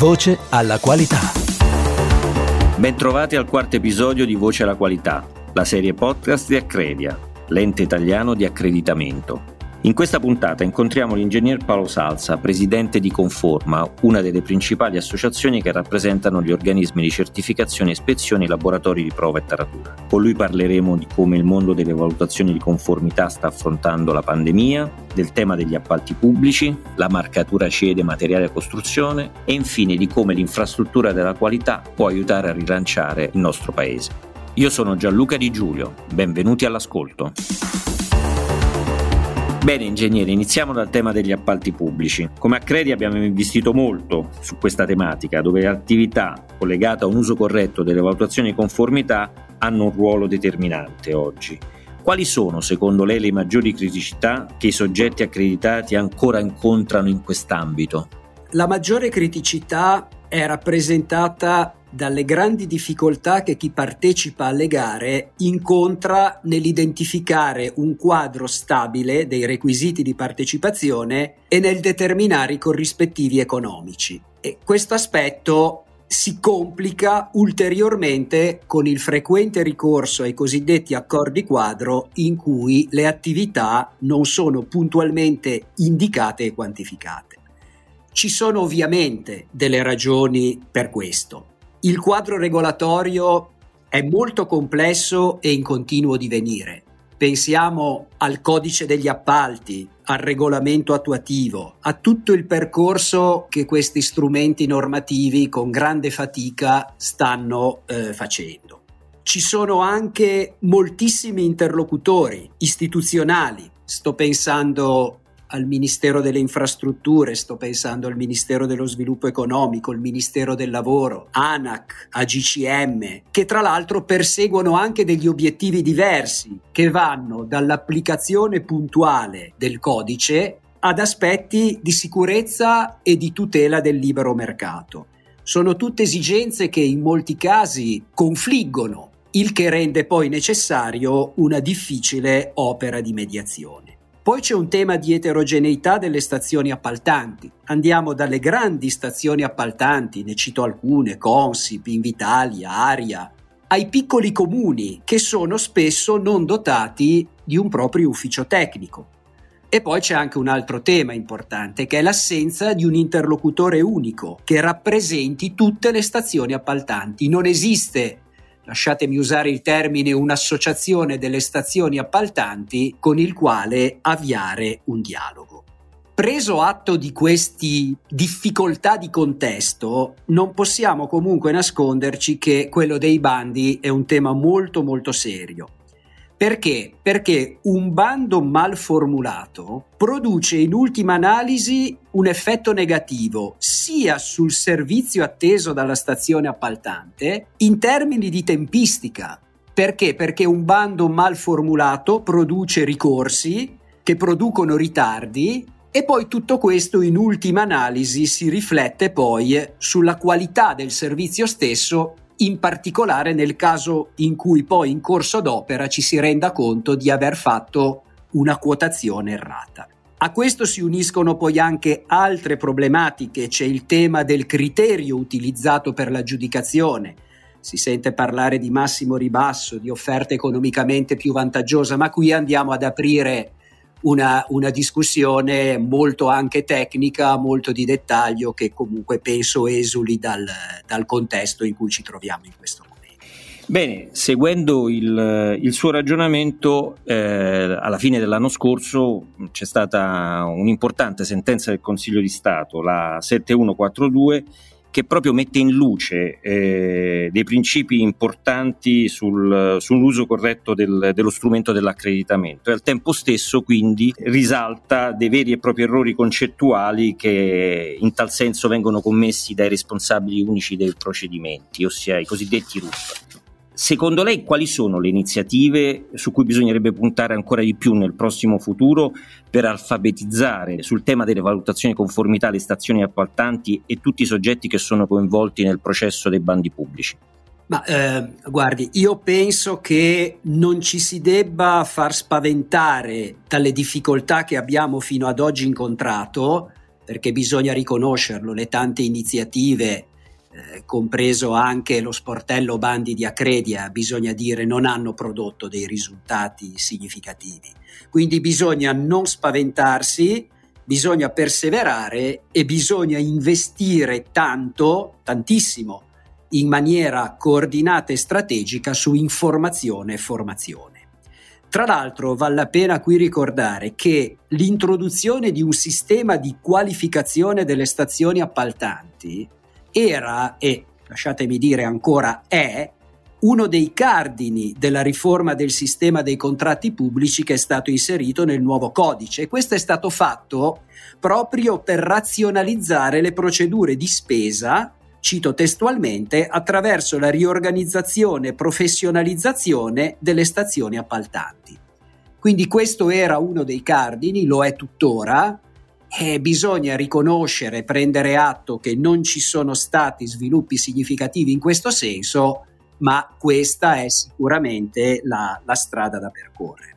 Voce alla qualità. Bentrovati al quarto episodio di Voce alla qualità, la serie podcast di Accredia, l'ente italiano di accreditamento. In questa puntata incontriamo l'ingegner Paolo Salsa, presidente di Conforma, una delle principali associazioni che rappresentano gli organismi di certificazione e ispezione laboratori di prova e taratura. Con lui parleremo di come il mondo delle valutazioni di conformità sta affrontando la pandemia, del tema degli appalti pubblici, la marcatura CE dei materiali a costruzione e infine di come l'infrastruttura della qualità può aiutare a rilanciare il nostro paese. Io sono Gianluca Di Giulio, benvenuti all'ascolto. Bene ingegneri, iniziamo dal tema degli appalti pubblici. Come Accredi abbiamo investito molto su questa tematica, dove l'attività collegata a un uso corretto delle valutazioni di conformità hanno un ruolo determinante oggi. Quali sono secondo lei le maggiori criticità che i soggetti accreditati ancora incontrano in quest'ambito? La maggiore criticità è rappresentata dalle grandi difficoltà che chi partecipa alle gare incontra nell'identificare un quadro stabile dei requisiti di partecipazione e nel determinare i corrispettivi economici. E questo aspetto si complica ulteriormente con il frequente ricorso ai cosiddetti accordi quadro in cui le attività non sono puntualmente indicate e quantificate. Ci sono ovviamente delle ragioni per questo. Il quadro regolatorio è molto complesso e in continuo divenire. Pensiamo al codice degli appalti, al regolamento attuativo, a tutto il percorso che questi strumenti normativi con grande fatica stanno eh, facendo. Ci sono anche moltissimi interlocutori istituzionali. Sto pensando al Ministero delle Infrastrutture, sto pensando al Ministero dello Sviluppo Economico, il Ministero del Lavoro, ANAC, AGCM, che tra l'altro perseguono anche degli obiettivi diversi che vanno dall'applicazione puntuale del codice ad aspetti di sicurezza e di tutela del libero mercato. Sono tutte esigenze che in molti casi confliggono, il che rende poi necessario una difficile opera di mediazione. Poi c'è un tema di eterogeneità delle stazioni appaltanti. Andiamo dalle grandi stazioni appaltanti, ne cito alcune, Consip, Invitalia, Aria, ai piccoli comuni che sono spesso non dotati di un proprio ufficio tecnico. E poi c'è anche un altro tema importante, che è l'assenza di un interlocutore unico che rappresenti tutte le stazioni appaltanti. Non esiste lasciatemi usare il termine, un'associazione delle stazioni appaltanti con il quale avviare un dialogo. Preso atto di queste difficoltà di contesto, non possiamo comunque nasconderci che quello dei bandi è un tema molto molto serio perché? Perché un bando mal formulato produce in ultima analisi un effetto negativo sia sul servizio atteso dalla stazione appaltante in termini di tempistica. Perché? Perché un bando mal formulato produce ricorsi che producono ritardi e poi tutto questo in ultima analisi si riflette poi sulla qualità del servizio stesso in particolare nel caso in cui poi in corso d'opera ci si renda conto di aver fatto una quotazione errata. A questo si uniscono poi anche altre problematiche, c'è il tema del criterio utilizzato per l'aggiudicazione. Si sente parlare di massimo ribasso, di offerta economicamente più vantaggiosa, ma qui andiamo ad aprire una, una, discussione molto anche tecnica, molto di dettaglio, che comunque penso esuli dal, dal contesto in cui ci troviamo in questo momento. Bene, seguendo il, il suo ragionamento, eh, alla fine dell'anno scorso c'è stata un'importante sentenza del Consiglio di Stato, la 7142, che proprio mette in luce eh, dei principi importanti sul, sull'uso corretto del, dello strumento dell'accreditamento e al tempo stesso quindi risalta dei veri e propri errori concettuali che in tal senso vengono commessi dai responsabili unici dei procedimenti, ossia i cosiddetti RUP. Secondo lei quali sono le iniziative su cui bisognerebbe puntare ancora di più nel prossimo futuro per alfabetizzare sul tema delle valutazioni conformità alle stazioni appaltanti e tutti i soggetti che sono coinvolti nel processo dei bandi pubblici? Ma eh, guardi, io penso che non ci si debba far spaventare dalle difficoltà che abbiamo fino ad oggi incontrato perché bisogna riconoscerlo, le tante iniziative eh, compreso anche lo sportello bandi di Accredia, bisogna dire non hanno prodotto dei risultati significativi. Quindi bisogna non spaventarsi, bisogna perseverare e bisogna investire tanto, tantissimo, in maniera coordinata e strategica su informazione e formazione. Tra l'altro vale la pena qui ricordare che l'introduzione di un sistema di qualificazione delle stazioni appaltanti era e, lasciatemi dire ancora, è uno dei cardini della riforma del sistema dei contratti pubblici che è stato inserito nel nuovo codice e questo è stato fatto proprio per razionalizzare le procedure di spesa, cito testualmente, attraverso la riorganizzazione e professionalizzazione delle stazioni appaltanti. Quindi questo era uno dei cardini, lo è tuttora, eh, bisogna riconoscere, prendere atto che non ci sono stati sviluppi significativi in questo senso, ma questa è sicuramente la, la strada da percorrere.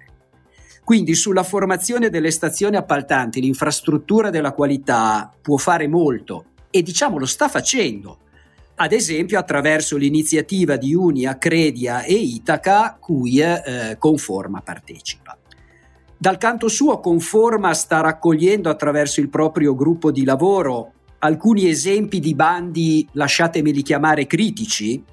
Quindi sulla formazione delle stazioni appaltanti l'infrastruttura della qualità può fare molto e diciamo lo sta facendo, ad esempio attraverso l'iniziativa di Unia, Credia e Itaca cui eh, Conforma partecipa. Dal canto suo Conforma sta raccogliendo attraverso il proprio gruppo di lavoro alcuni esempi di bandi, lasciatemeli chiamare critici,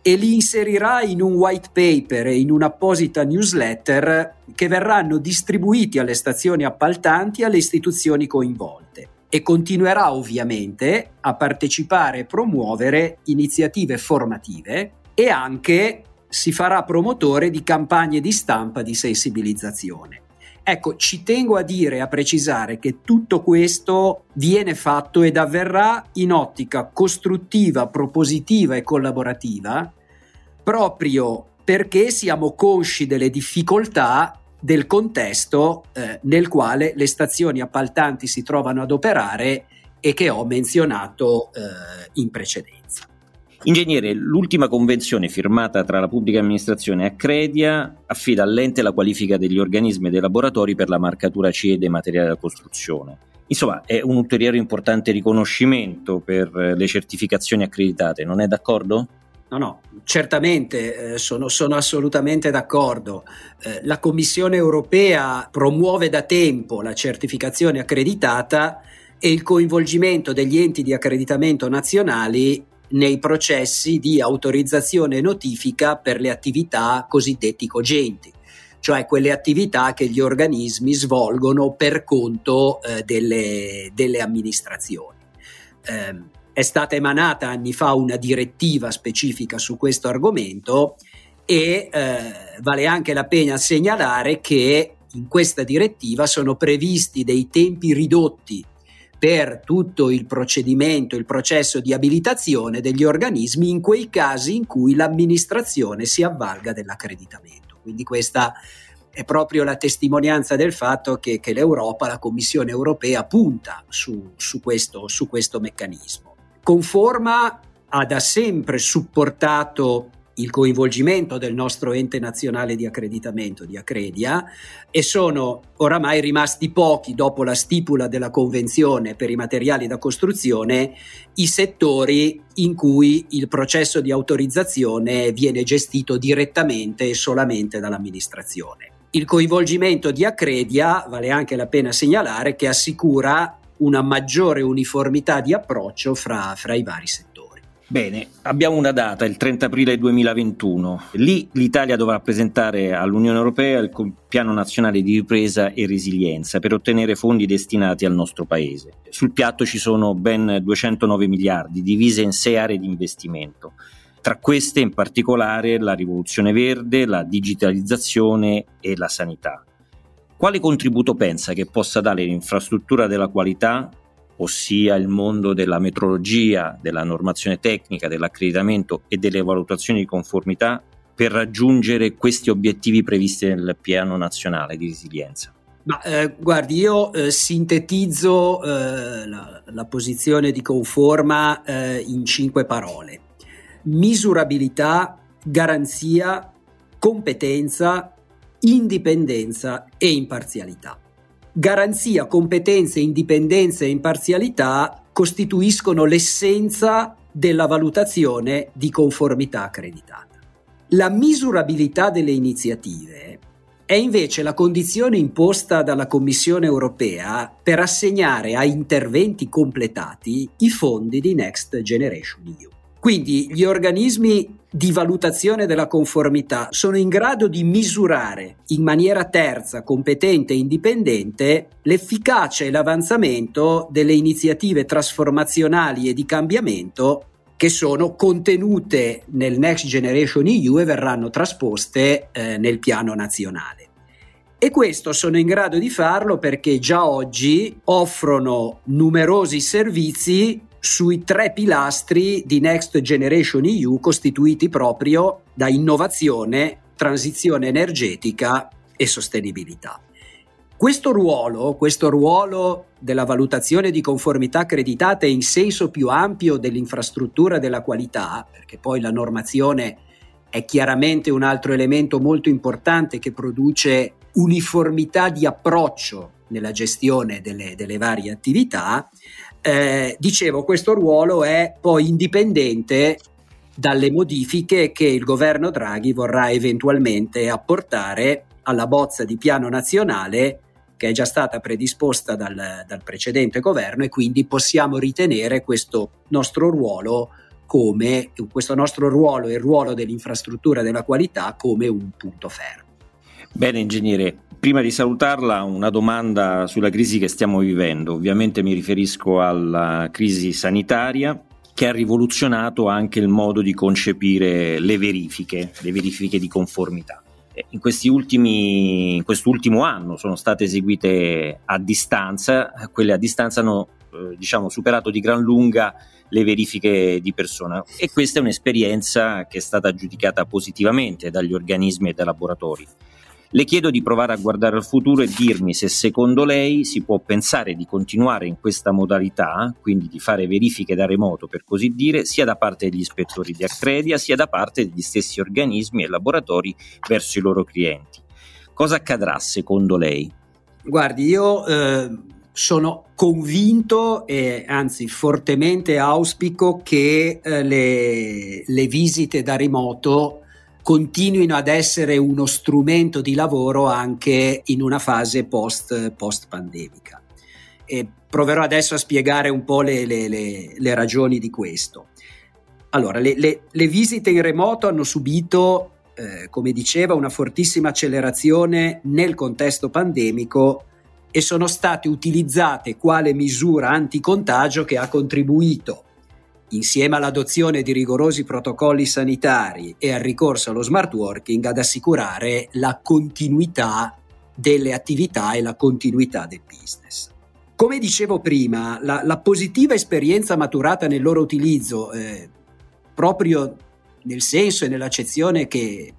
e li inserirà in un white paper e in un'apposita newsletter che verranno distribuiti alle stazioni appaltanti e alle istituzioni coinvolte e continuerà ovviamente a partecipare e promuovere iniziative formative e anche si farà promotore di campagne di stampa di sensibilizzazione. Ecco, ci tengo a dire, a precisare che tutto questo viene fatto ed avverrà in ottica costruttiva, propositiva e collaborativa, proprio perché siamo consci delle difficoltà del contesto eh, nel quale le stazioni appaltanti si trovano ad operare e che ho menzionato eh, in precedenza. Ingegnere, l'ultima convenzione firmata tra la pubblica amministrazione e Accredia affida all'ente la qualifica degli organismi e dei laboratori per la marcatura CE dei materiali da costruzione. Insomma, è un ulteriore importante riconoscimento per le certificazioni accreditate, non è d'accordo? No, no, certamente eh, sono, sono, assolutamente d'accordo. Eh, la Commissione europea promuove da tempo la certificazione accreditata e il coinvolgimento degli enti di accreditamento nazionali nei processi di autorizzazione e notifica per le attività cosiddetti cogenti, cioè quelle attività che gli organismi svolgono per conto eh, delle, delle, amministrazioni. Eh, è stata emanata anni fa una direttiva specifica su questo argomento e eh, vale anche la pena segnalare che in questa direttiva sono previsti dei tempi ridotti per tutto il procedimento, il processo di abilitazione degli organismi in quei casi in cui l'amministrazione si avvalga dell'accreditamento. Quindi questa è proprio la testimonianza del fatto che, che l'Europa, la Commissione europea, punta su, su, questo, su questo meccanismo. Conforma ha da sempre supportato il coinvolgimento del nostro ente nazionale di accreditamento, di Accredia, e sono oramai rimasti pochi dopo la stipula della convenzione per i materiali da costruzione i settori in cui il processo di autorizzazione viene gestito direttamente e solamente dall'amministrazione. Il coinvolgimento di Accredia, vale anche la pena segnalare, che assicura una maggiore uniformità di approccio fra, fra i vari settori. Bene, abbiamo una data, il 30 aprile 2021. Lì l'Italia dovrà presentare all'Unione Europea il piano nazionale di ripresa e resilienza per ottenere fondi destinati al nostro paese. Sul piatto ci sono ben 209 miliardi divise in sei aree di investimento. Tra queste in particolare la rivoluzione verde, la digitalizzazione e la sanità. Quale contributo pensa che possa dare l'infrastruttura della qualità ossia il mondo della metrologia, della normazione tecnica, dell'accreditamento e delle valutazioni di conformità per raggiungere questi obiettivi previsti nel piano nazionale di resilienza? Ma, eh, guardi, io eh, sintetizzo eh, la, la, posizione di Conforma eh, in cinque parole. Misurabilità, garanzia, competenza, indipendenza e imparzialità. Garanzia, competenze, indipendenza e imparzialità costituiscono l'essenza della valutazione di conformità accreditata. La misurabilità delle iniziative è invece la condizione imposta dalla Commissione europea per assegnare a interventi completati i fondi di Next Generation EU. Quindi gli organismi di valutazione della conformità sono in grado di misurare in maniera terza, competente e indipendente l'efficacia e l'avanzamento delle iniziative trasformazionali e di cambiamento che sono contenute nel Next Generation EU e verranno trasposte eh, nel piano nazionale. E questo sono in grado di farlo perché già oggi offrono numerosi servizi sui tre pilastri di Next Generation EU costituiti proprio da innovazione, transizione energetica e sostenibilità. Questo ruolo, questo ruolo della valutazione di conformità accreditata in senso più ampio dell'infrastruttura della qualità, perché poi la normazione è chiaramente un altro elemento molto importante che produce uniformità di approccio nella gestione delle, delle varie attività, eh, dicevo, questo ruolo è poi indipendente dalle modifiche che il governo Draghi vorrà eventualmente apportare alla bozza di piano nazionale che è già stata predisposta dal, dal precedente governo e quindi possiamo ritenere questo nostro ruolo come questo nostro ruolo e il ruolo dell'infrastruttura della qualità come un punto fermo. Bene ingegnere, prima di salutarla una domanda sulla crisi che stiamo vivendo. Ovviamente mi riferisco alla crisi sanitaria che ha rivoluzionato anche il modo di concepire le verifiche, le verifiche di conformità. Eh, in, ultimi, in quest'ultimo anno sono state eseguite a distanza, quelle a distanza hanno eh, diciamo, superato di gran lunga le verifiche di persona e questa è un'esperienza che è stata giudicata positivamente dagli organismi e dai laboratori. Le chiedo di provare a guardare al futuro e dirmi se secondo lei si può pensare di continuare in questa modalità, quindi di fare verifiche da remoto per così dire, sia da parte degli ispettori di Accredia sia da parte degli stessi organismi e laboratori verso i loro clienti. Cosa accadrà secondo lei? Guardi, io eh, sono convinto e anzi fortemente auspico che eh, le, le visite da remoto continuino ad essere uno strumento di lavoro anche in una fase post, pandemica. E proverò adesso a spiegare un po' le, le, le, le ragioni di questo. Allora, le, visite in remoto hanno subito, eh, come diceva, una fortissima accelerazione nel contesto pandemico e sono state utilizzate quale misura anticontagio che ha contribuito insieme all'adozione di rigorosi protocolli sanitari e al ricorso allo smart working, ad assicurare la continuità delle attività e la continuità del business. Come dicevo prima, la, la positiva esperienza maturata nel loro utilizzo, eh, proprio nel senso e nell'accezione che,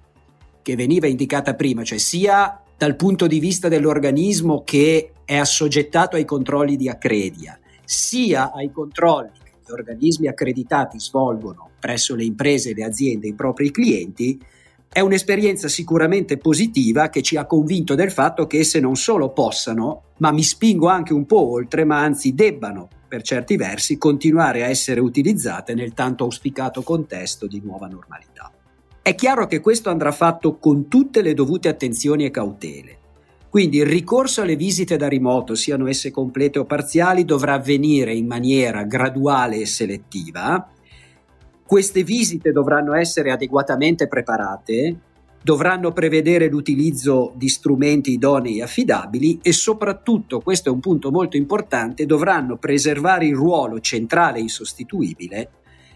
che veniva indicata prima, cioè sia dal punto di vista dell'organismo che è assoggettato ai controlli di accredia, sia ai controlli organismi accreditati svolgono presso le imprese e le aziende i propri clienti, è un'esperienza sicuramente positiva che ci ha convinto del fatto che esse non solo possano, ma mi spingo anche un po' oltre, ma anzi debbano, per certi versi, continuare a essere utilizzate nel tanto auspicato contesto di nuova normalità. È chiaro che questo andrà fatto con tutte le dovute attenzioni e cautele. Quindi il ricorso alle visite da remoto, siano esse complete o parziali, dovrà avvenire in maniera graduale e selettiva. Queste visite dovranno essere adeguatamente preparate, dovranno prevedere l'utilizzo di strumenti idonei e affidabili e soprattutto, questo è un punto molto importante, dovranno preservare il ruolo centrale e insostituibile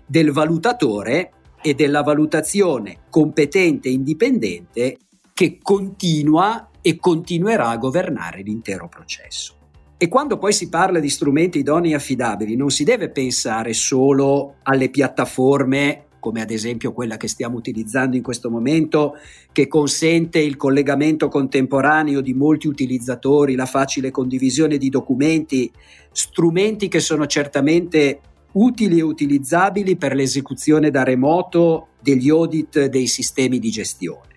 del valutatore e della valutazione competente e indipendente che continua e continuerà a governare l'intero processo. E quando poi si parla di strumenti idonei e affidabili, non si deve pensare solo alle piattaforme come ad esempio quella che stiamo utilizzando in questo momento, che consente il collegamento contemporaneo di molti utilizzatori, la facile condivisione di documenti, strumenti che sono certamente utili e utilizzabili per l'esecuzione da remoto degli audit dei sistemi di gestione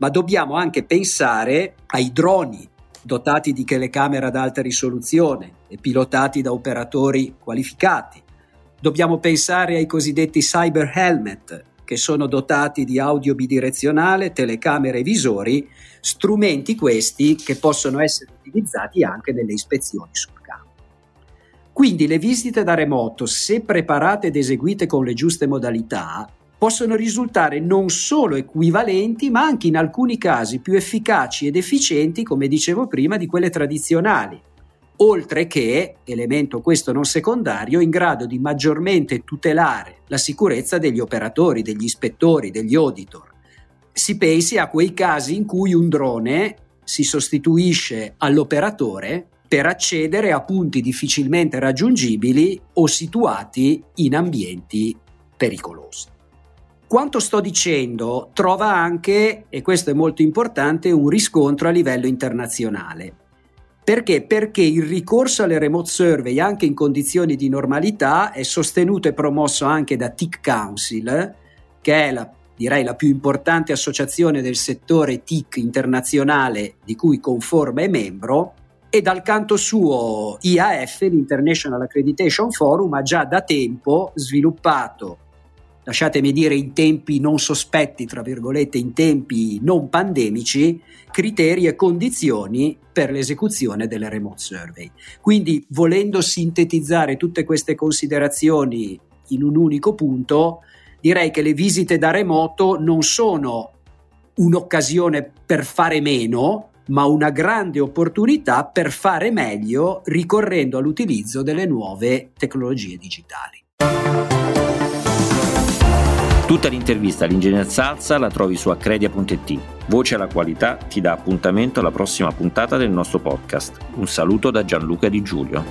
ma dobbiamo anche pensare ai droni dotati di telecamera ad alta risoluzione e pilotati da operatori qualificati. Dobbiamo pensare ai cosiddetti cyber helmet, che sono dotati di audio bidirezionale, telecamere e visori, strumenti questi che possono essere utilizzati anche nelle ispezioni sul campo. Quindi le visite da remoto, se preparate ed eseguite con le giuste modalità, possono risultare non solo equivalenti, ma anche in alcuni casi più efficaci ed efficienti, come dicevo prima, di quelle tradizionali. Oltre che, elemento questo non secondario, in grado di maggiormente tutelare la sicurezza degli operatori, degli ispettori, degli auditor. Si pensi a quei casi in cui un drone si sostituisce all'operatore per accedere a punti difficilmente raggiungibili o situati in ambienti pericolosi. Quanto sto dicendo trova anche, e questo è molto importante, un riscontro a livello internazionale. Perché? Perché il ricorso alle remote survey anche in condizioni di normalità è sostenuto e promosso anche da TIC Council, che è la, direi, la più importante associazione del settore TIC internazionale di cui Conforma è membro, e dal canto suo IAF, l'International Accreditation Forum, ha già da tempo sviluppato lasciatemi dire in tempi non sospetti, tra virgolette, in tempi non pandemici, criteri e condizioni per l'esecuzione delle remote survey. Quindi, volendo sintetizzare tutte queste considerazioni in un unico punto, direi che le visite da remoto non sono un'occasione per fare meno, ma una grande opportunità per fare meglio ricorrendo all'utilizzo delle nuove tecnologie digitali. Tutta l'intervista all'ingegner Salsa la trovi su accredia.it. Voce alla qualità ti dà appuntamento alla prossima puntata del nostro podcast. Un saluto da Gianluca Di Giulio.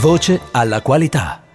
Voce alla qualità.